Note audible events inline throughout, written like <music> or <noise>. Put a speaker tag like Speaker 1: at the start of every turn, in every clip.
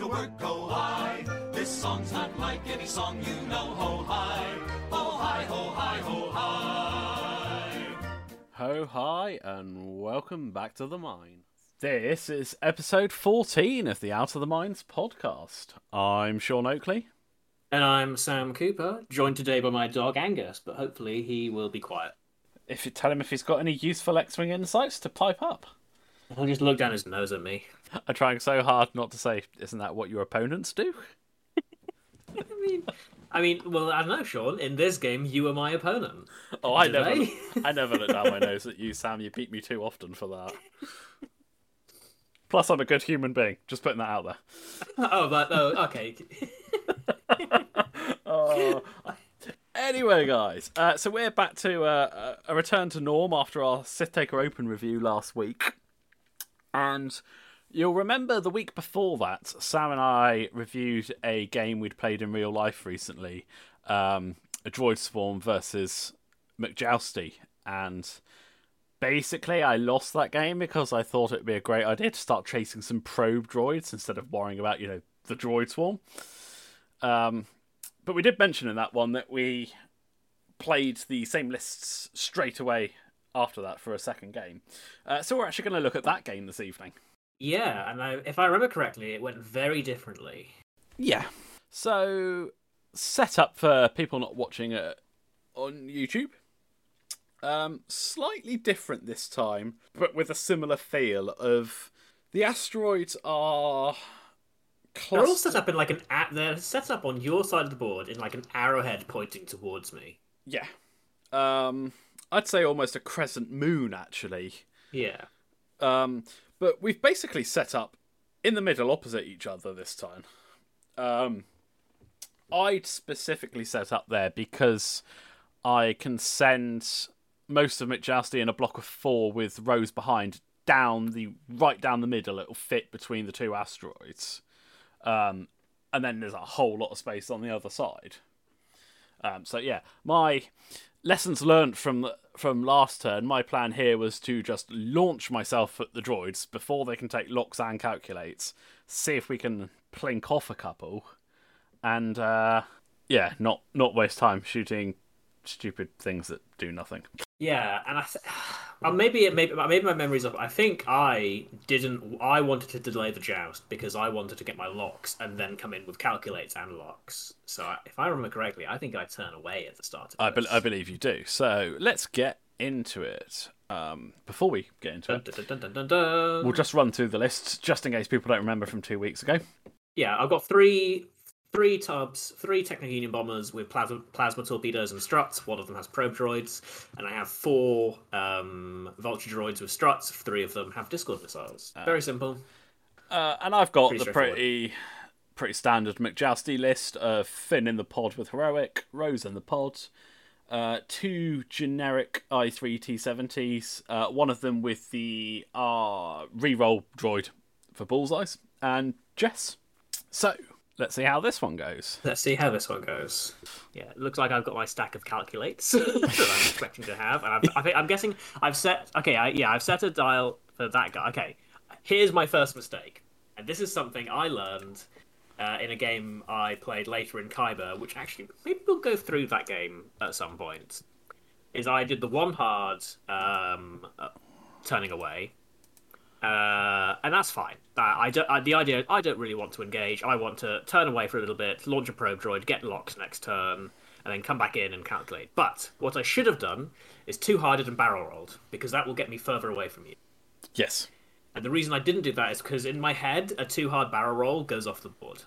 Speaker 1: to work, oh, go I. This song's not like any song you know, ho hi, ho hi, ho hi, ho hi.
Speaker 2: Ho hi, and welcome back to the mine. This is episode 14 of the Out of the Mines podcast. I'm Sean Oakley.
Speaker 3: And I'm Sam Cooper, joined today by my dog Angus, but hopefully he will be quiet.
Speaker 2: If you tell him if he's got any useful X-wing insights to pipe up.
Speaker 3: He'll just look down his nose at me.
Speaker 2: I'm trying so hard not to say, isn't that what your opponents do? <laughs>
Speaker 3: I mean, I mean, well, I don't know, Sean. In this game, you were my opponent.
Speaker 2: Oh, I never? I never look down my nose at you, Sam. You beat me too often for that. Plus, I'm a good human being. Just putting that out there. <laughs>
Speaker 3: oh, but oh, okay. <laughs>
Speaker 2: Oh. Anyway, guys, uh, so we're back to uh, a return to norm after our Sith Taker Open review last week. And you'll remember the week before that, Sam and I reviewed a game we'd played in real life recently um, a Droid Swarm versus McJousty. And basically, I lost that game because I thought it'd be a great idea to start chasing some probe droids instead of worrying about, you know, the Droid Swarm. Um, but we did mention in that one that we played the same lists straight away after that for a second game. Uh, so we're actually going to look at that game this evening.
Speaker 3: yeah, and I, if I remember correctly, it went very differently.
Speaker 2: Yeah. So set up for people not watching it on YouTube. Um, slightly different this time, but with a similar feel of the asteroids are.
Speaker 3: They're all set up in like an. A- they're set up on your side of the board in like an arrowhead pointing towards me.
Speaker 2: Yeah. Um, I'd say almost a crescent moon, actually.
Speaker 3: Yeah.
Speaker 2: Um, but we've basically set up in the middle opposite each other this time. Um, I'd specifically set up there because I can send most of McJousty in a block of four with rows behind down the right down the middle. It'll fit between the two asteroids, um, and then there's a whole lot of space on the other side. Um, so yeah, my lessons learned from from last turn. My plan here was to just launch myself at the droids before they can take locks and calculates. See if we can plink off a couple, and uh, yeah, not not waste time shooting stupid things that do nothing.
Speaker 3: Yeah, and I th- <sighs> uh, maybe it maybe maybe my memories of I think I didn't I wanted to delay the joust because I wanted to get my locks and then come in with calculates and locks. So I, if I remember correctly, I think I turn away at the start of
Speaker 2: I, be- I believe you do. So let's get into it. Um, before we get into
Speaker 3: Dun,
Speaker 2: it,
Speaker 3: dun, dun,
Speaker 2: we'll just run through the lists just in case people don't remember from two weeks ago.
Speaker 3: Yeah, I've got three three tubs, three Techno Union bombers with plasma, plasma torpedoes and struts. One of them has probe droids, and I have four um, vulture droids with struts. Three of them have Discord missiles. Very simple.
Speaker 2: Uh, and I've got
Speaker 3: Pretty
Speaker 2: the pretty pretty standard McJousty list of Finn in the pod with heroic, Rose in the pod, uh, two generic i3 T70s, uh, one of them with the uh, reroll droid for bullseyes, and Jess. So let's see how this one goes.
Speaker 3: Let's see how this one goes. Yeah, it looks like I've got my stack of calculates <laughs> that I'm expecting to have, and I've, I think I'm guessing I've set. Okay, I, yeah, I've set a dial for that guy. Okay, here's my first mistake, and this is something I learned uh, in a game I played later in Kyber, which actually maybe we'll go through that game at some point. Is I did the one hard um, uh, turning away, uh, and that's fine. That I don't. I, the idea I don't really want to engage. I want to turn away for a little bit, launch a probe droid, get locks next turn, and then come back in and calculate. But what I should have done is two harded and barrel rolled because that will get me further away from you.
Speaker 2: Yes.
Speaker 3: And the reason I didn't do that is because in my head, a two hard barrel roll goes off the board.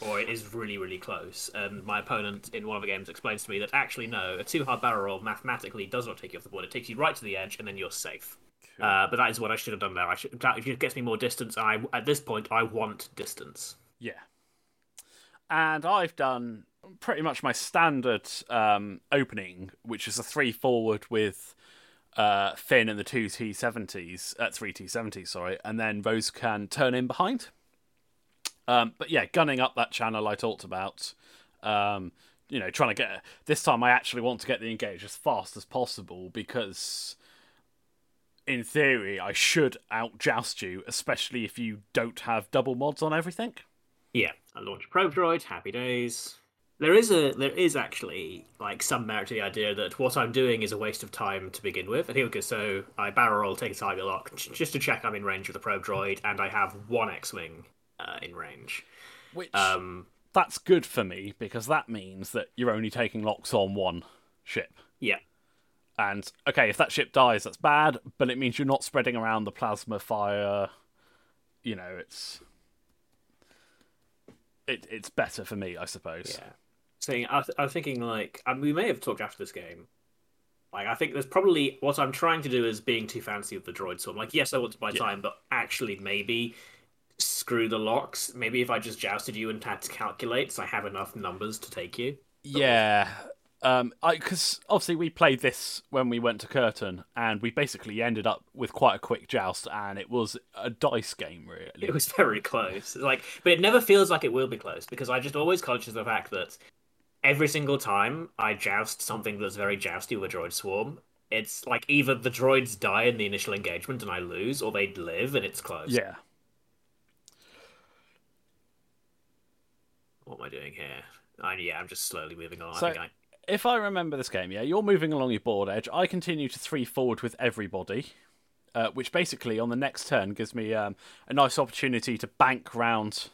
Speaker 3: Or it is really, really close. And my opponent in one of the games explains to me that actually, no, a two hard barrel roll mathematically does not take you off the board. It takes you right to the edge, and then you're safe. Uh, but that is what I should have done there. I should, that gets me more distance. I, at this point, I want distance.
Speaker 2: Yeah. And I've done pretty much my standard um, opening, which is a three forward with uh, Finn and the two T70s, uh, three T70s, sorry, and then Rose can turn in behind. Um, but yeah, gunning up that channel I talked about. Um, you know, trying to get this time. I actually want to get the engage as fast as possible because in theory, I should outjoust you, especially if you don't have double mods on everything.
Speaker 3: Yeah, I launch a probe droid. Happy days. There is a there is actually like some merit to the idea that what I'm doing is a waste of time to begin with. And here we go. So I barrel roll, take a target lock, just to check I'm in range of the probe droid, and I have one X-wing uh, in range.
Speaker 2: Which
Speaker 3: Um,
Speaker 2: that's good for me because that means that you're only taking locks on one ship.
Speaker 3: yeah,
Speaker 2: And okay, if that ship dies, that's bad, but it means you're not spreading around the plasma fire. You know, it's it, it's better for me, I suppose.
Speaker 3: yeah. Saying I, th- I was thinking like and we may have talked after this game. Like I think there's probably what I'm trying to do is being too fancy with the droid. So I'm Like yes, I want to buy time, but actually maybe screw the locks. Maybe if I just jousted you and had to calculate, so I have enough numbers to take you.
Speaker 2: Yeah. Um, because obviously we played this when we went to Curtin, and we basically ended up with quite a quick joust, and it was a dice game, really.
Speaker 3: It was <laughs> very close. Like, but it never feels like it will be close because I just always conscious of the fact that every single time I joust something that's very jousty with a droid swarm, it's like either the droids die in the initial engagement and I lose, or they live and it's close.
Speaker 2: Yeah.
Speaker 3: What am I doing here? I, yeah, I'm just slowly moving on.
Speaker 2: So-
Speaker 3: I think I,
Speaker 2: If I remember this game, yeah, you're moving along your board edge. I continue to three forward with everybody, uh, which basically on the next turn gives me um, a nice opportunity to bank round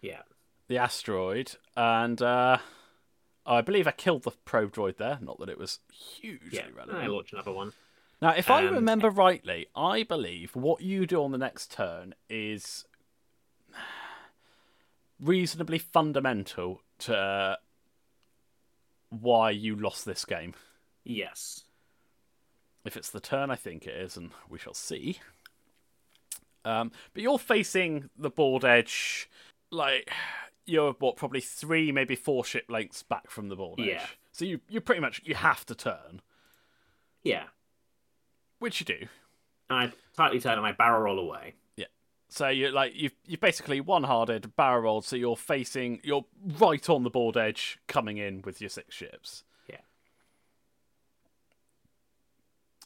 Speaker 3: yeah,
Speaker 2: the asteroid, and uh, I believe I killed the probe droid there. Not that it was hugely
Speaker 3: yeah.
Speaker 2: relevant.
Speaker 3: I launch another one.
Speaker 2: Now, if I
Speaker 3: And-
Speaker 2: remember rightly, I believe what you do on the next turn is <sighs> reasonably fundamental to why you lost this game.
Speaker 3: Yes.
Speaker 2: If it's the turn, I think it is, and we shall see. Um, but you're facing the board edge, like you're what probably three, maybe four ship lengths back from the board edge.
Speaker 3: Yeah.
Speaker 2: So you you pretty much you have to turn,
Speaker 3: Yeah.
Speaker 2: which you do.
Speaker 3: And I tightly turn and I barrel roll away.
Speaker 2: So you like you've you basically one hearted barrel rolled, so you're facing you're right on the board edge, coming in with your six ships.
Speaker 3: Yeah.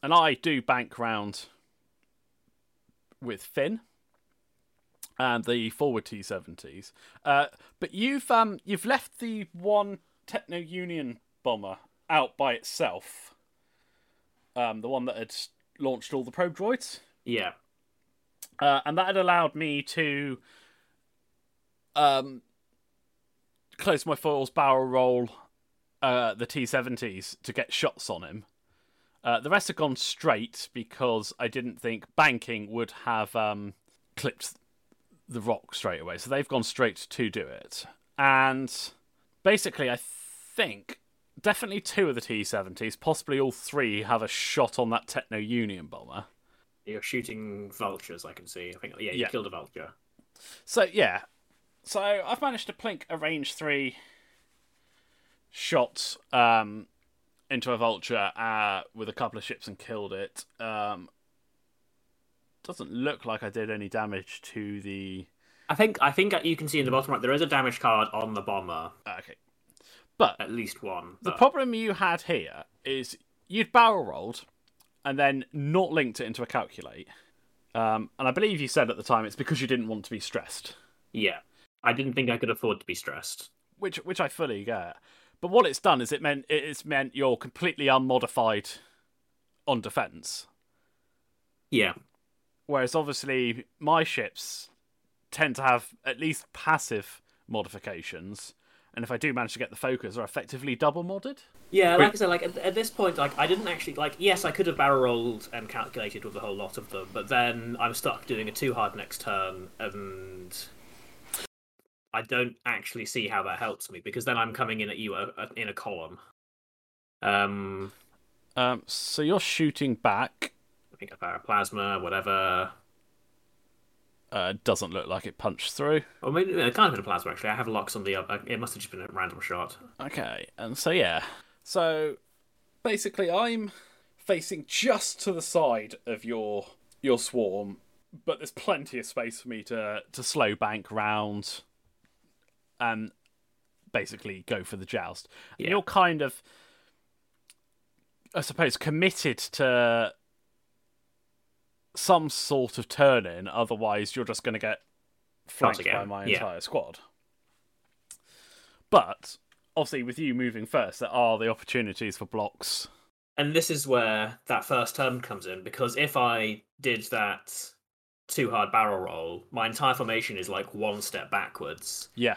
Speaker 2: And I do bank round with Finn and the forward T seventies. Uh, but you've um you've left the one Techno Union bomber out by itself. Um, the one that had launched all the probe droids.
Speaker 3: Yeah.
Speaker 2: Uh, and that had allowed me to um, close my foils, barrel roll uh, the T70s to get shots on him. Uh, the rest have gone straight because I didn't think banking would have um, clipped the rock straight away. So they've gone straight to do it. And basically, I think definitely two of the T70s, possibly all three, have a shot on that Techno Union bomber.
Speaker 3: You're shooting vultures, I can see. I think, yeah, you
Speaker 2: Yeah.
Speaker 3: killed a vulture.
Speaker 2: So yeah, so I've managed to plink a range three shot um, into a vulture uh, with a couple of ships and killed it. Um, doesn't look like I did any damage to the.
Speaker 3: I think I think you can see in the bottom right there is a damage card on the bomber,
Speaker 2: Okay, but
Speaker 3: at least one.
Speaker 2: the problem you had here is you'd barrel rolled and then not linked it into a calculate. Um, and I believe you said at the time it's because you didn't want to be stressed.
Speaker 3: Yeah, I didn't think I could afford to be stressed.
Speaker 2: which which I fully get. But what it's done is it meant it's meant you're completely unmodified on defense.
Speaker 3: Yeah,
Speaker 2: Whereas obviously my ships tend to have at least passive modifications, and if I do manage to get the focus, are effectively double modded.
Speaker 3: yeah. Like I said, like at, at this point, like I didn't actually like. Yes, I could have barrel rolled and calculated with a whole lot of them, but then I'm stuck doing a too hard next turn, and I don't actually see how that helps me because then I'm coming in at you uh, uh, in a column. Um,
Speaker 2: Um, so you're shooting back.
Speaker 3: I think I fire a plasma, whatever.
Speaker 2: Uh, doesn't look like it punched through.
Speaker 3: Or maybe it can't have been a plasma. Actually, I have locks on the. Uh, it must have just been a random shot.
Speaker 2: Okay, and so yeah. So basically I'm facing just to the side of your your swarm, but there's plenty of space for me to to slow bank round and basically go for the joust. And
Speaker 3: Yeah.
Speaker 2: you're kind of I suppose committed to some sort of turn in. Otherwise, you're just going to get flanked by my
Speaker 3: yeah.
Speaker 2: entire squad. But obviously, with you moving first, there are the opportunities for blocks.
Speaker 3: And this is where that first turn comes in because if I did that too hard barrel roll, my entire formation is like one step backwards.
Speaker 2: Yeah,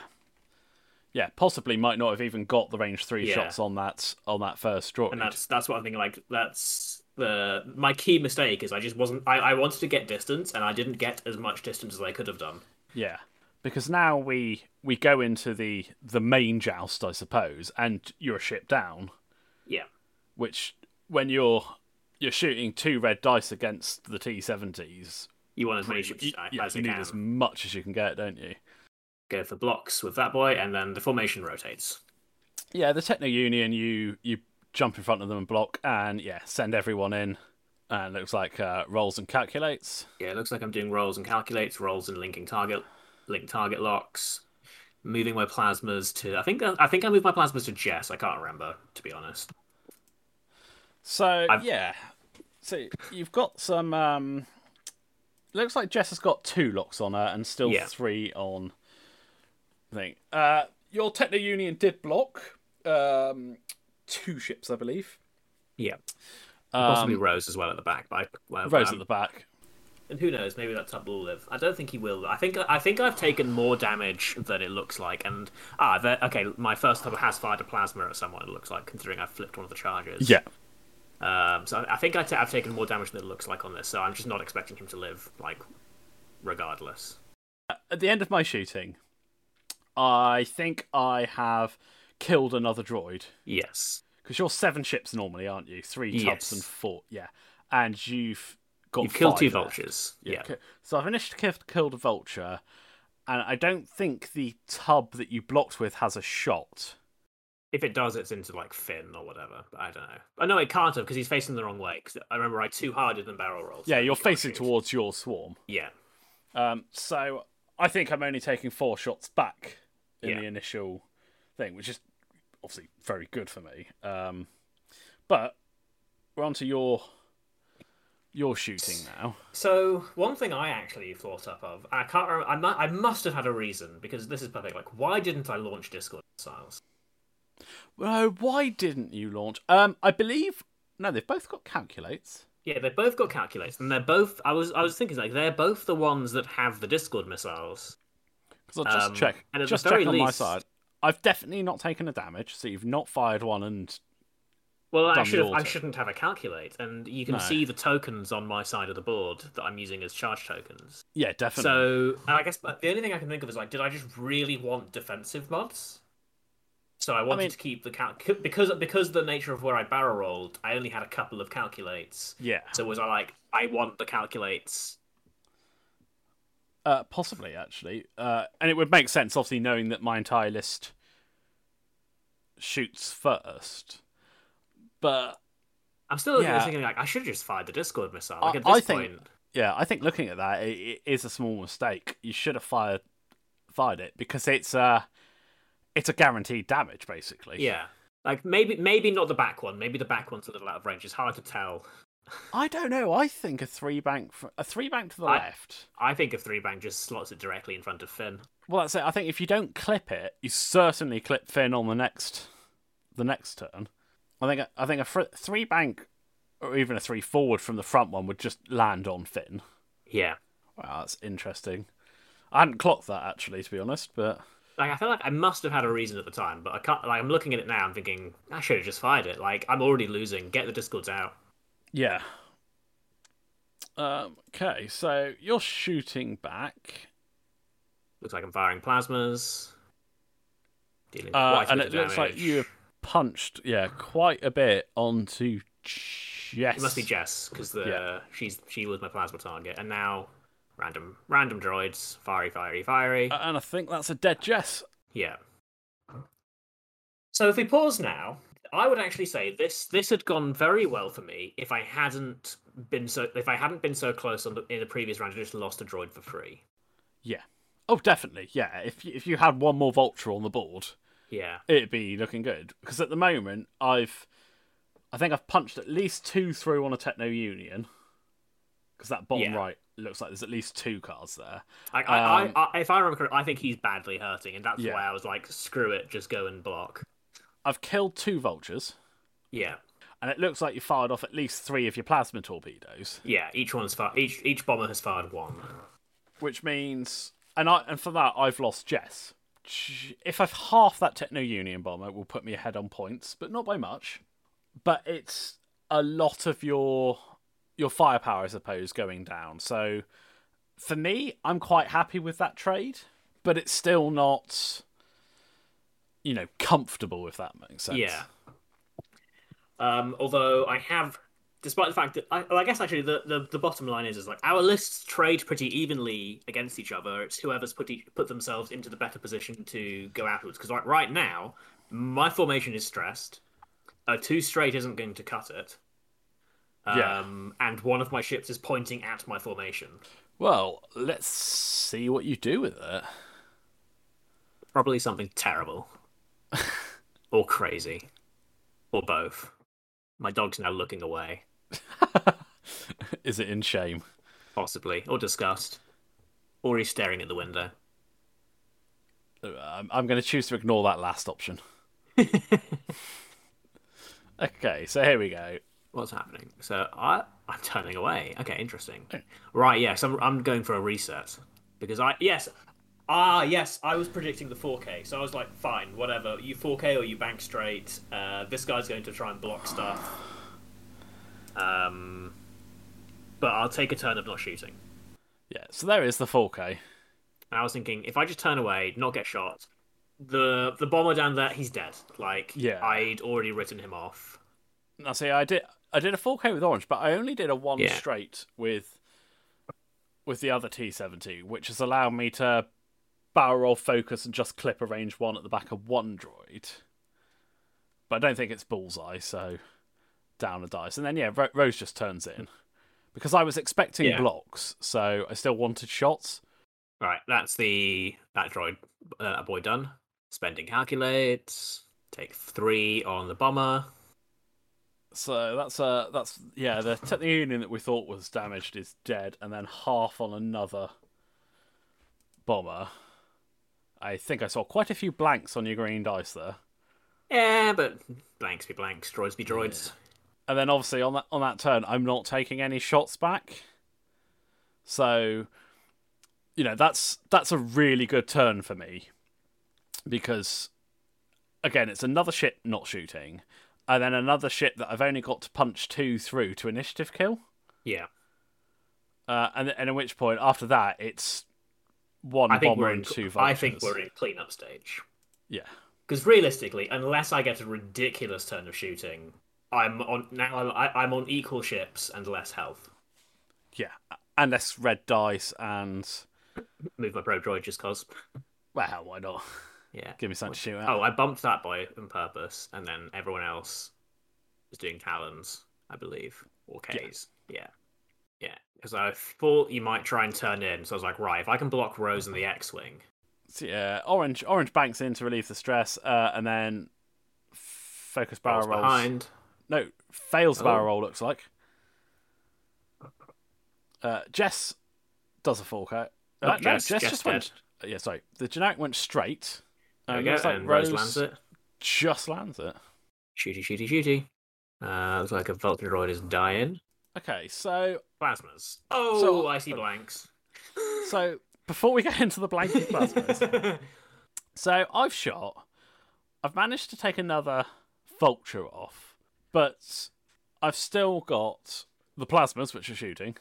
Speaker 2: yeah. Possibly might not have even got the range three
Speaker 3: Yeah.
Speaker 2: shots on that on that first draw.
Speaker 3: and that's that's what I'm thinking. Like that's the my key mistake is I just wasn't. I, I wanted to get distance, and I didn't get as much distance as I could have done.
Speaker 2: Yeah, because now we we go into the the main joust, I suppose, and you're a ship down,
Speaker 3: Yeah,
Speaker 2: which when you're you're shooting two red dice against the T seventies,
Speaker 3: you want as many ships
Speaker 2: you,
Speaker 3: as
Speaker 2: yeah,
Speaker 3: as
Speaker 2: you
Speaker 3: you
Speaker 2: need
Speaker 3: can.
Speaker 2: as much as you can get, don't you?
Speaker 3: Go for blocks with that boy, and then the formation rotates.
Speaker 2: Yeah, the Techno Union, you you jump in front of them and block, and yeah, send everyone in. And it looks like uh, rolls and calculates.
Speaker 3: Yeah, it looks like I'm doing rolls and calculates, rolls and linking target, link target locks, moving my plasmas to. I think I think I moved my plasmas to Jess. I can't remember to be honest.
Speaker 2: So
Speaker 3: I've-
Speaker 2: yeah, so you've got some. Um, looks like Jess has got two locks on her and still
Speaker 3: Yeah.
Speaker 2: three on. Thing. Uh, your Techno Union did block um, two ships, I believe.
Speaker 3: Yeah, possibly
Speaker 2: Um,
Speaker 3: Rose as well at the back. But I, well,
Speaker 2: Rose
Speaker 3: um,
Speaker 2: at the back.
Speaker 3: And who knows? Maybe that tub will live. I don't think he will. I think I think I've taken more damage than it looks like. And ah, there, okay, my first tub has fired a plasma at someone. It looks like, considering I flipped one of the charges.
Speaker 2: Yeah.
Speaker 3: Um. So I think I t- I've taken more damage than it looks like on this. So I'm just not expecting him to live. Like, regardless.
Speaker 2: At the end of my shooting, I think I have killed another droid.
Speaker 3: Yes.
Speaker 2: Because you're seven ships normally, aren't you? Three tubs
Speaker 3: Yes.
Speaker 2: and four. Yeah. And you've got
Speaker 3: You've killed two vultures. Yeah.
Speaker 2: ki- So I've initially killed a vulture, and I don't think the tub that you blocked with has a shot.
Speaker 3: If it does, it's into like Finn or whatever. But I don't know. Oh know it can't have because he's facing the wrong way. 'cause I remember I two harded and barrel rolled. so
Speaker 2: Yeah, you're facing towards your swarm.
Speaker 3: Yeah.
Speaker 2: Um, so I think I'm only taking four shots back in
Speaker 3: Yeah.
Speaker 2: the initial thing, which is obviously very good for me. Um, but we're on to your your shooting now.
Speaker 3: So one thing I actually thought up of, I can't remember. I, mu- I must have had a reason because this is perfect. Like, why didn't I launch Discord missiles?
Speaker 2: Well, why didn't you launch? Um, I believe no, they've both got calculates.
Speaker 3: Yeah, they've both got calculates, and they're both. I was I was thinking like they're both the ones that have the Discord missiles.
Speaker 2: Because I'll just
Speaker 3: Um,
Speaker 2: check.
Speaker 3: and at the
Speaker 2: Just
Speaker 3: very
Speaker 2: check on my side. I've definitely not taken a damage, so you've not fired one, and
Speaker 3: Well, I should have, I shouldn't have a calculate, and you can
Speaker 2: No.
Speaker 3: see the tokens on my side of the board that I'm using as charge tokens.
Speaker 2: yeah, definitely.
Speaker 3: So, and I guess the only thing I can think of is like, did I just really want defensive mods? So I wanted
Speaker 2: mean-
Speaker 3: to keep the cal- c- because because the nature of where I barrel rolled, I only had a couple of calculates.
Speaker 2: yeah,
Speaker 3: So was I like, I want the calculates?
Speaker 2: Uh, possibly actually, uh, and it would make sense, obviously, knowing that my entire list shoots first. But
Speaker 3: I'm still
Speaker 2: Yeah.
Speaker 3: thinking like I should have just fired the Discord missile. Like
Speaker 2: I-
Speaker 3: at this
Speaker 2: I think-
Speaker 3: point,
Speaker 2: yeah, I think looking at that, it, it is a small mistake. You should have fired fired it because it's uh it's a guaranteed damage basically.
Speaker 3: yeah, like maybe maybe not the back one. Maybe the back one's a little out of range. It's hard to tell.
Speaker 2: I don't know. I think a three bank fr- a three bank to the
Speaker 3: I-
Speaker 2: left.
Speaker 3: I think if three bank just slots it directly in front of Finn.
Speaker 2: Well, that's it. I think if you don't clip it, you certainly clip Finn on the next the next turn. I think I think a fr- three bank or even a three forward from the front one would just land on Finn.
Speaker 3: Yeah.
Speaker 2: Wow, that's interesting. I hadn't clocked that actually, to be honest, but
Speaker 3: Like I feel like I must have had a reason at the time, but I can't. Like I'm looking at it now, I'm thinking I should have just fired it. Like I'm already losing. Get the discords out.
Speaker 2: Yeah. Um, okay, so you're shooting back,
Speaker 3: Looks like I'm firing plasmas. Dealing
Speaker 2: uh, and it looks like you have punched, yeah, quite a bit onto Jess.
Speaker 3: It must be Jess because the
Speaker 2: Yeah.
Speaker 3: she's she was my plasma target, and now random random droids, fiery, fiery, fiery.
Speaker 2: Uh, and I think that's a dead Jess.
Speaker 3: Yeah. So if we pause now, I would actually say this this had gone very well for me if I hadn't been so if I hadn't been so close on the, in the previous round. I just lost a droid for free.
Speaker 2: Yeah. Oh, definitely. Yeah. If you, if you had one more vulture on the board,
Speaker 3: Yeah.
Speaker 2: it'd be looking good. Because at the moment, I've, I think I've punched at least two through on a Techno Union, because that bottom
Speaker 3: Yeah.
Speaker 2: right looks like there's at least two cards there.
Speaker 3: I, I,
Speaker 2: Um,
Speaker 3: I, if I remember correctly, I think he's badly hurting, and that's
Speaker 2: Yeah.
Speaker 3: why I was like, screw it, just go and block.
Speaker 2: I've killed two vultures,
Speaker 3: Yeah,
Speaker 2: and it looks like you fired off at least three of your plasma torpedoes,
Speaker 3: yeah. Each one's far. Each each bomber has fired one.
Speaker 2: which means, and I and for that I've lost Jess. If I've half that Techno Union bomber, it will put me ahead on points, but not by much. But it's a lot of your your firepower, I suppose, going down. So for me, I'm quite happy with that trade, but it's still not, you know, comfortable if that makes sense.
Speaker 3: Yeah. Um, although I have, despite the fact that I, well, I guess actually the, the, the bottom line is is like our lists trade pretty evenly against each other. It's whoever's put each, put themselves into the better position to go outwards. Because like right now, my formation is stressed. A two straight isn't going to cut it.
Speaker 2: Yeah.
Speaker 3: Um, and one of my ships is pointing at my formation.
Speaker 2: Well, let's see what you do with it.
Speaker 3: Probably something terrible, <laughs> or crazy, or both. My dog's now looking away. <laughs>
Speaker 2: Is it in shame?
Speaker 3: possibly, or disgust, or he's staring at the window.
Speaker 2: Uh, I'm, I'm going to choose to ignore that last option. <laughs> okay, so here we go.
Speaker 3: What's happening? So I, I'm turning away. Okay, interesting. Right, yes, I'm, I'm going for a reset because I yes, ah yes, I was predicting the 4K, so I was like, fine, whatever, you 4K or you bank straight. Uh, this guy's going to try and block stuff. Um, but I'll take a turn of not shooting.
Speaker 2: Yeah, so there is the 4K.
Speaker 3: And I was thinking, if I just turn away, not get shot, the the bomber down there, he's dead. Like,
Speaker 2: Yeah.
Speaker 3: I'd already written him off.
Speaker 2: Now, see, I did I did a 4K with orange, but I only did a one
Speaker 3: Yeah.
Speaker 2: straight with with the other T70, which has allowed me to barrel roll focus and just clip a range one at the back of one droid. But I don't think it's bullseye, so down a dice. And then yeah, Ro- Rose just turns in because I was expecting
Speaker 3: Yeah.
Speaker 2: blocks, so I still wanted shots.
Speaker 3: Right, that's the that droid uh, that boy done. Spending calculates. Take three on the bomber.
Speaker 2: So that's uh that's yeah, the Techno Union that we thought was damaged is dead, and then half on another bomber. I think I saw quite a few blanks on your green dice there.
Speaker 3: Yeah, but blanks be blanks, droids be droids.
Speaker 2: And then obviously on that on that turn I'm not taking any shots back. So you know, that's that's a really good turn for me. Because again, it's another ship not shooting, and then another ship that I've only got to punch two through to initiative kill.
Speaker 3: Yeah,
Speaker 2: Uh, and and at which point after that it's one
Speaker 3: I think
Speaker 2: bomber
Speaker 3: we're in.
Speaker 2: and two
Speaker 3: I think we're in cleanup stage.
Speaker 2: yeah
Speaker 3: Because realistically, unless I get a ridiculous turn of shooting, I'm on now. I'm, I- I'm on equal ships and less health.
Speaker 2: yeah and less red dice and <coughs>
Speaker 3: Move my pro droid just cause.
Speaker 2: well why not
Speaker 3: Yeah.
Speaker 2: give me something to shoot at.
Speaker 3: Oh, I bumped that boy on purpose, and then everyone else was doing talons, I believe, or Ks. Yeah, yeah. Yeah, because I thought you might try and turn in, so I was like, right, if I can block Rose in the X-wing,
Speaker 2: So, yeah orange orange banks in to relieve the stress uh, and then focus barrel
Speaker 3: rolls behind.
Speaker 2: no fails the barrel
Speaker 3: Oh.
Speaker 2: roll looks like uh, Jess does a fork cut.
Speaker 3: Oh,
Speaker 2: uh, no,
Speaker 3: Jess-
Speaker 2: Jess
Speaker 3: Jess
Speaker 2: just went yeah sorry the generic went straight and
Speaker 3: go,
Speaker 2: like
Speaker 3: and Rose
Speaker 2: Rose
Speaker 3: lands it.
Speaker 2: just lands it
Speaker 3: Shooty, shooty, shooty. Uh, looks like a vulture droid is dying.
Speaker 2: Okay so
Speaker 3: Plasmas. Oh,
Speaker 2: So-
Speaker 3: I see uh, blanks.
Speaker 2: So before we <laughs> get into the blanket <laughs> plasmas, so I've shot. I've managed to take another vulture off, but I've still got the plasmas which are shooting,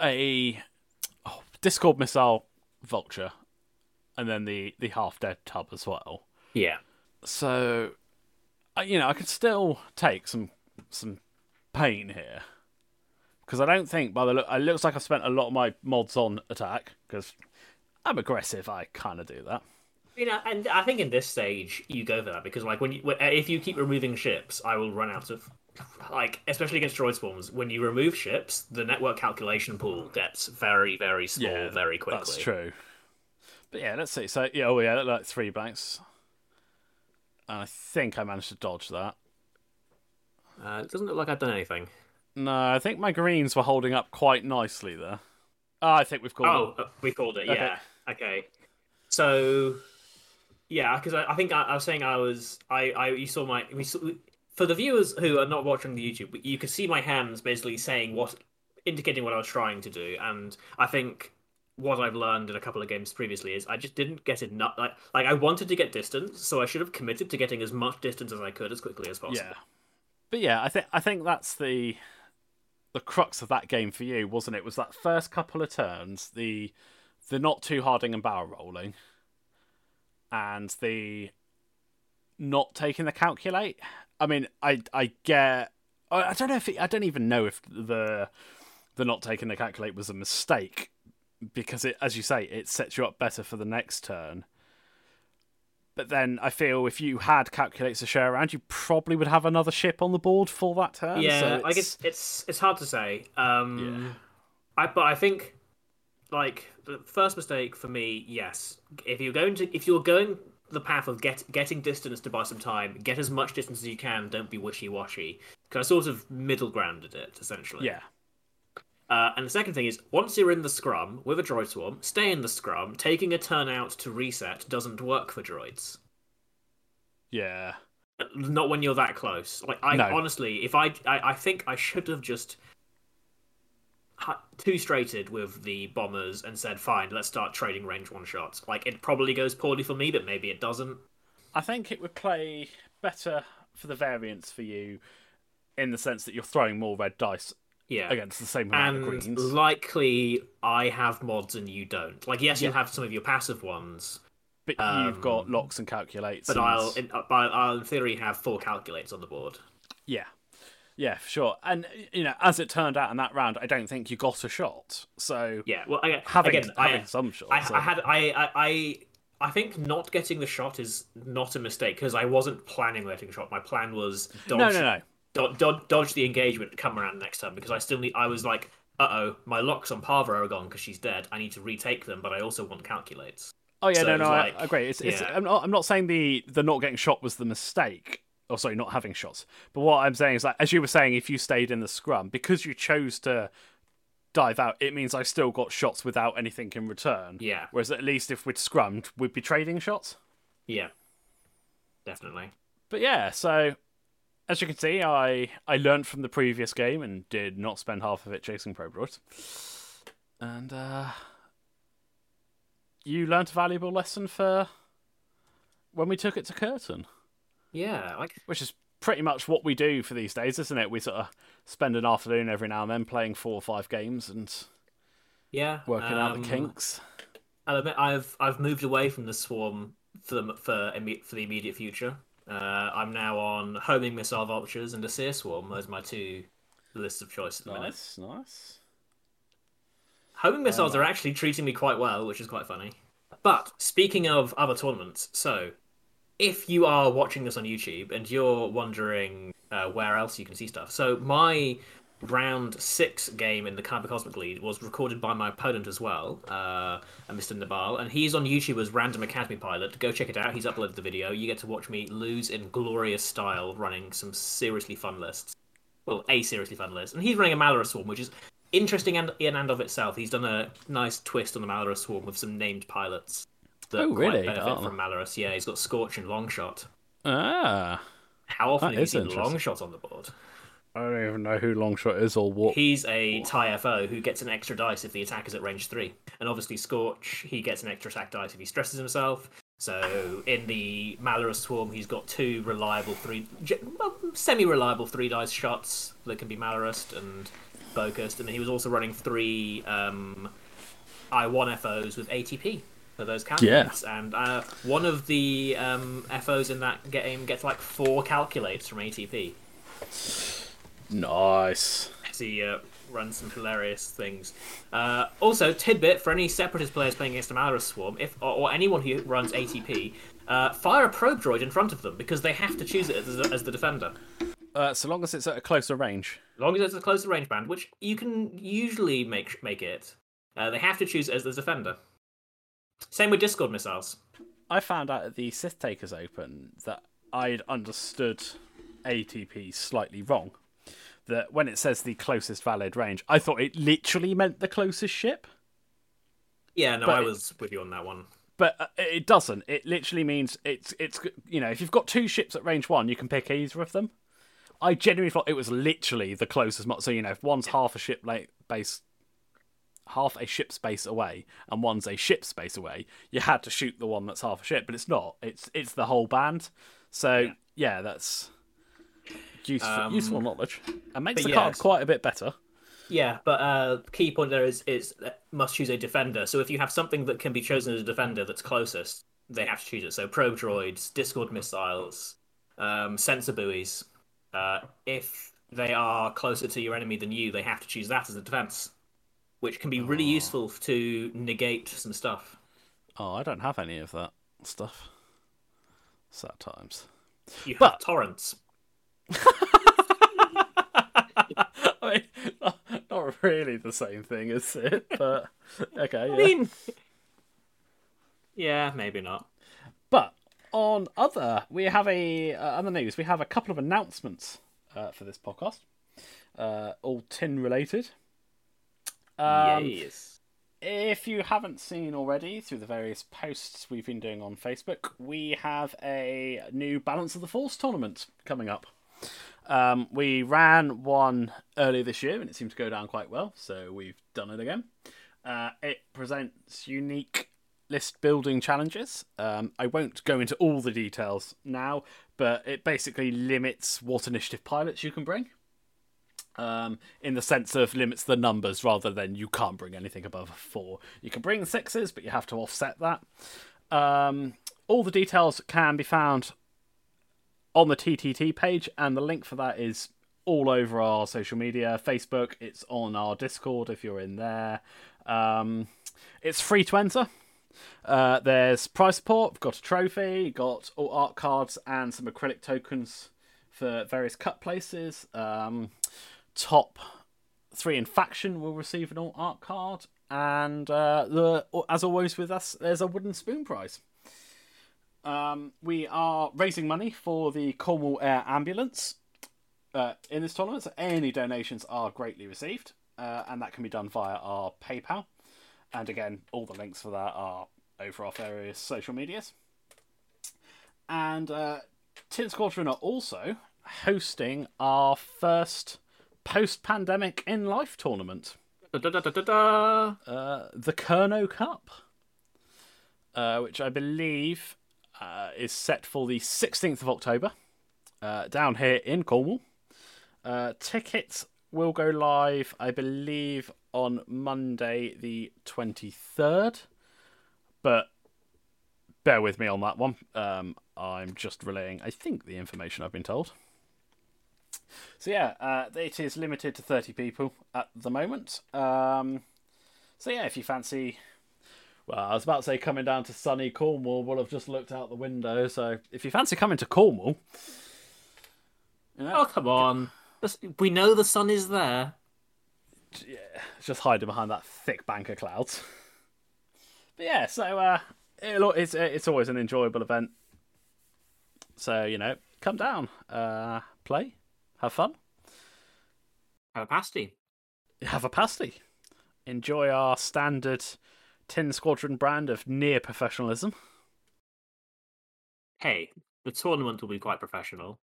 Speaker 2: a oh, Discord missile vulture, and then the the half dead tub as well.
Speaker 3: yeah.
Speaker 2: So, you know, I could still take some some pain here because I don't think by the look, it looks like I've spent a lot of my mods on attack because I'm aggressive. I kind of do that.
Speaker 3: You know, and I think in this stage you go for that because, like, when you when, if you keep removing ships, I will run out of, like, especially against droid swarms. When you remove ships, the network calculation pool gets very, very small, very quickly.
Speaker 2: That's true. But yeah, let's see. So yeah, oh yeah, like three blanks. And I think I managed to dodge that.
Speaker 3: Uh, it doesn't look like I've done anything.
Speaker 2: No, I think my greens were holding up quite nicely there. Oh, I think we've called
Speaker 3: Oh,
Speaker 2: it.
Speaker 3: uh, we called it. Yeah. Okay. So, yeah, because I, I think I, I was saying I was I I you saw my we saw, for the viewers who are not watching the YouTube, you could see my hands basically saying what indicating what I was trying to do, and I think what I've learned in a couple of games previously is I just didn't get enough. Like, like I wanted to get distance, so I should have committed to getting as much distance as I could as quickly as possible.
Speaker 2: Yeah, but yeah, I think I think that's the the crux of that game for you, wasn't it? Was that first couple of turns the the not too harding and barrel rolling, and the not taking the calculate. I mean, I I get. I don't know if it, I don't even know if the the not taking the calculate was a mistake because it, as you say, it sets you up better for the next turn. But then I feel if you had calculates to share around, you probably would have another ship on the board for that turn.
Speaker 3: Yeah,
Speaker 2: so
Speaker 3: like it's it's it's hard to say. Um, I but I think like the first mistake for me, yes. If you're going to if you're going the path of get getting distance to buy some time, get as much distance as you can. Don't be wishy washy. Because I sort of middle grounded it essentially.
Speaker 2: yeah,
Speaker 3: Uh, and the second thing is, once you're in the scrum with a droid swarm, stay in the scrum. Taking a turn out to reset doesn't work for droids.
Speaker 2: yeah,
Speaker 3: Not when you're that close. Like I
Speaker 2: No.
Speaker 3: honestly, if I, I, I think I should have just two straighted with the bombers and said, "Fine, let's start trading range one shots." Like it probably goes poorly for me, but maybe it doesn't.
Speaker 2: I think it would play better for the variance for you in the sense that you're throwing more red dice
Speaker 3: Yeah.
Speaker 2: against the same amount of
Speaker 3: and
Speaker 2: greens.
Speaker 3: likely I have mods and you don't. Like yes, you
Speaker 2: Yeah.
Speaker 3: have some of your passive ones,
Speaker 2: But you've got locks and calculates.
Speaker 3: but
Speaker 2: and-
Speaker 3: I'll in, uh, I'll in theory have four calculates on the board.
Speaker 2: Yeah. Yeah, for sure. And you know, as it turned out in that round, I don't think you got a shot. So
Speaker 3: Yeah, well, I,
Speaker 2: having
Speaker 3: again,
Speaker 2: having
Speaker 3: I,
Speaker 2: some shots.
Speaker 3: I,
Speaker 2: so-
Speaker 3: I had I, I I think not getting the shot is not a mistake because I wasn't planning letting a shot. My plan was dodge,
Speaker 2: no, no, no.
Speaker 3: Do- do- dodge the engagement come around next time because I still need. I was like, uh oh, my locks on Pava are gone because she's dead. I need to retake them, but I also want calculates.
Speaker 2: Oh yeah,
Speaker 3: So
Speaker 2: no, no,
Speaker 3: like-
Speaker 2: I agree. It's, it's. I'm not, I'm not saying the the not getting shot was the mistake. Or sorry, not having shots. But what I'm saying is like, as you were saying, if you stayed in the scrum because you chose to dive out, it means I still got shots without anything in return.
Speaker 3: Yeah,
Speaker 2: Whereas at least if we'd scrummed, we'd be trading shots.
Speaker 3: yeah, definitely.
Speaker 2: But yeah, so as you can see, I I learned from the previous game and did not spend half of it chasing probe. And uh, you learnt a valuable lesson for when we took it to Curtain,
Speaker 3: Yeah, like
Speaker 2: which is pretty much what we do for these days, isn't it? We sort of spend an afternoon every now and then playing four or five games and
Speaker 3: yeah,
Speaker 2: working out
Speaker 3: um,
Speaker 2: the kinks.
Speaker 3: I'll admit I've I've moved away from the swarm for the for for the immediate future. Uh, I'm now on homing missile vultures and a sear swarm as my two lists of choice at the minute.
Speaker 2: Nice, nice.
Speaker 3: Homing missiles are actually treating me quite well, which is quite funny. But speaking of other tournaments, so if you are watching this on YouTube and you're wondering uh, where else you can see stuff, so my round six game in the Kyber Cosmic League was recorded by my opponent as well, uh, Mr. Nabal, and he's on YouTube as Random Academy Pilot. Go check it out. He's uploaded the video. You get to watch me lose in glorious style, running some seriously fun lists. Well, a seriously fun list, and he's running a Malora Swarm, which is interesting and in and of itself. He's done a nice twist on the Malora Swarm with some named pilots that
Speaker 2: Oh, really?
Speaker 3: benefit
Speaker 2: Oh.
Speaker 3: from Malarus. Yeah, he's got Scorch and Longshot.
Speaker 2: Ah,
Speaker 3: How often have you
Speaker 2: is
Speaker 3: seen. Longshot on the board?
Speaker 2: I don't even know who Longshot is or what.
Speaker 3: He's a TIE FO who gets an extra dice if the attack is at range 3. And obviously, Scorch, he gets an extra attack dice if he stresses himself. So in the Malarus Swarm, he's got two reliable three, well, semi-reliable three dice shots that can be Malarus and focused, and he was also running three um, I1 FOs with ATP for those calculates. And uh, one of the um, FOs in that game gets like four calculates from ATP.
Speaker 2: Nice.
Speaker 3: He uh, runs some hilarious things. Uh, also, tidbit for any separatist players playing against a Malarus Swarm, if or, or anyone who runs ATP, uh, fire a probe droid in front of them because they have to choose it as, as the defender.
Speaker 2: Uh, so long as it's at a closer range.
Speaker 3: As long as it's a closer range band, which you can usually make make it, uh, they have to choose it as the defender. Same with Discord missiles.
Speaker 2: I found out at the Sith Takers Open that I'd understood ATP slightly wrong. That when it says the closest valid range, I thought it literally meant the closest ship.
Speaker 3: Yeah, no,
Speaker 2: But
Speaker 3: I was with you on that one.
Speaker 2: But uh, it doesn't. It literally means it's it's you know if you've got two ships at range one, you can pick either of them. I genuinely thought it was literally the closest. mo- So you know, if one's half a ship late base, half a ship space away, and one's a ship space away, you had to shoot the one that's half a ship. But it's not. It's it's the whole band. So yeah, that's useful useful knowledge and makes the card quite a bit better.
Speaker 3: Yeah, but uh, key point there is is must choose a defender. So if you have something that can be chosen as a defender that's closest, they have to choose it. So probe droids, Discord missiles, um, sensor buoys. Uh, if they are closer to your enemy than you, they have to choose that as a defense, which can be really useful to negate some stuff.
Speaker 2: Oh, I don't have any of that stuff. Sad times.
Speaker 3: You have
Speaker 2: But-
Speaker 3: torrents. <laughs>
Speaker 2: I mean, not, not really the same thing, is it? But okay. Yeah.
Speaker 3: I mean, yeah, maybe not.
Speaker 2: But on other, we have a uh, other news. We have a couple of announcements uh, for this podcast, uh, all tin related. Um,
Speaker 3: yes.
Speaker 2: If you haven't seen already through the various posts we've been doing on Facebook, we have a new Balance of the Force tournament coming up. Um, we ran one earlier this year and it seemed to go down quite well, so we've done it again. Uh, it presents unique list building challenges. Um, I won't go into all the details now, but it basically limits what initiative pilots you can bring um, in the sense of limits the numbers rather than you can't bring anything above a four. You can bring sixes, but you have to offset that. Um, all the details can be found on the TTT page, and the link for that is all over our social media Facebook, it's on our Discord if you're in there. Um, it's free to enter. Uh, there's prize support, got a trophy, got all art cards and some acrylic tokens for various cut places. Um, top three in faction will receive an all art card, and uh, the as always with us, there's a wooden spoon prize. Um, we are raising money for the Cornwall Air Ambulance uh, in this tournament, so any donations are greatly received, uh, and that can be done via our PayPal. And again, all the links for that are over our various social medias. And uh, Tin Squadron are also hosting our first post-pandemic in life tournament,
Speaker 3: Da-da-da-da-da.
Speaker 2: uh, the Kernow Cup, uh, which I believe uh, is set for the 16th of October uh, down here in Cornwall. Uh, tickets will go live, I believe, on Monday the 23rd, but bear with me on that one. Um, I'm just relaying, I think, the information I've been told. So yeah, uh, it is limited to 30 people at the moment. Um, so yeah, if you fancy, well, I was about to say coming down to sunny Cornwall, well, I've just looked out the window. So if you fancy coming to Cornwall, you know,
Speaker 3: Oh come on! We know the sun is there.
Speaker 2: Yeah, just hiding behind that thick bank of clouds. But yeah, so uh, it's it's always an enjoyable event. So you know, come down, uh, play, have fun,
Speaker 3: Have a pasty.
Speaker 2: have a pasty, enjoy our standard Tin Squadron brand of near professionalism.
Speaker 3: Hey, the tournament will be quite professional.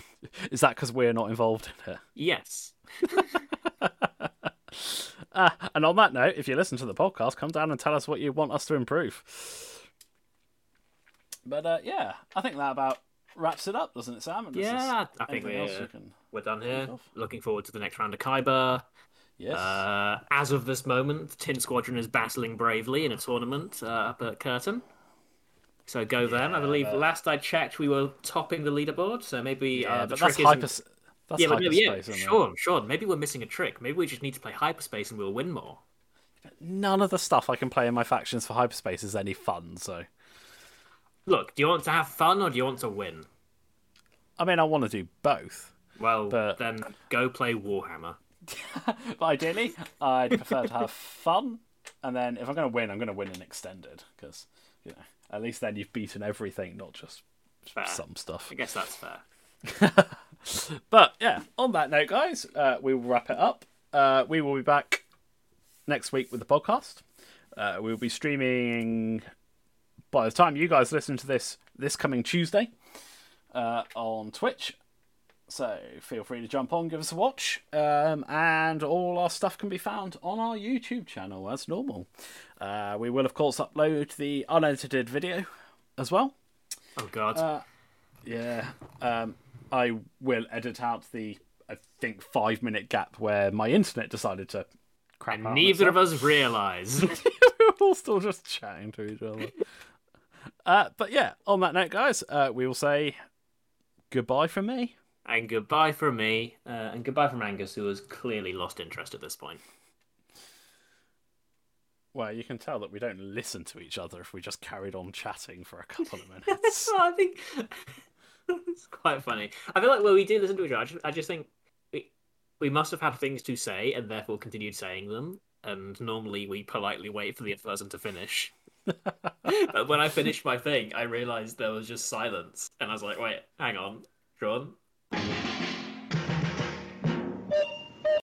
Speaker 3: <laughs>
Speaker 2: Is that because we're not involved in it?
Speaker 3: Yes.
Speaker 2: Uh, <laughs> and on that note, if you listen to the podcast, come down and tell us what you want us to improve. But uh, yeah, I think that about wraps it up, doesn't it, Sam?
Speaker 3: Yeah, I think we're,
Speaker 2: can-
Speaker 3: we're done here. Looking forward to the next round of Kyber.
Speaker 2: Yes.
Speaker 3: Uh, as of this moment, the Tin Squadron is battling bravely in a tournament uh, up at Curtin. So go them. I believe
Speaker 2: but-
Speaker 3: last I checked, we were topping the leaderboard. So maybe
Speaker 2: yeah,
Speaker 3: uh, the trick
Speaker 2: hyper. That's
Speaker 3: yeah, but
Speaker 2: hyperspace,
Speaker 3: yeah, sure, sure. Maybe we're missing a trick. Maybe we just need to play hyperspace and we'll win more.
Speaker 2: None of the stuff I can play in my factions for hyperspace is any fun. So,
Speaker 3: Look, do you want to have fun or do you want to win?
Speaker 2: I mean, I want to do both.
Speaker 3: Well,
Speaker 2: But-
Speaker 3: then go play Warhammer. <laughs>
Speaker 2: But ideally, I'd prefer to have fun, and then if I'm going to win, I'm going to win an extended because you know at least then you've beaten everything, not just
Speaker 3: Fair.
Speaker 2: some stuff.
Speaker 3: I guess that's fair. <laughs>
Speaker 2: but yeah, on that note, guys, uh, we will wrap it up. Uh, we will be back next week with the podcast. Uh, we'll be streaming by the time you guys listen to this this coming Tuesday uh, on Twitch. So feel free to jump on, give us a watch, um, and all our stuff can be found on our YouTube channel as normal. Uh, we will, of course, upload the unedited video as well.
Speaker 3: Oh God.
Speaker 2: Uh, yeah, um, I will edit out the I think five minute gap where my internet decided to crap
Speaker 3: and neither of us realize.
Speaker 2: we <laughs> were all still just chatting to each other. uh, but yeah, on that note, guys, uh, we will say goodbye from me.
Speaker 3: And goodbye from me, uh, and goodbye from Angus, who has clearly lost interest at this point.
Speaker 2: Well, you can tell that we don't listen to each other if we just carried on chatting for a couple of <laughs> minutes.
Speaker 3: well, I think <laughs> it's quite funny. I feel like well, we do listen to each other. I just, I just think we we must have had things to say and therefore continued saying them. And normally we politely wait for the other person to finish. <laughs> but when I finished my thing, I realized there was just silence, and I was like, "Wait, hang on, Sean, Thank you.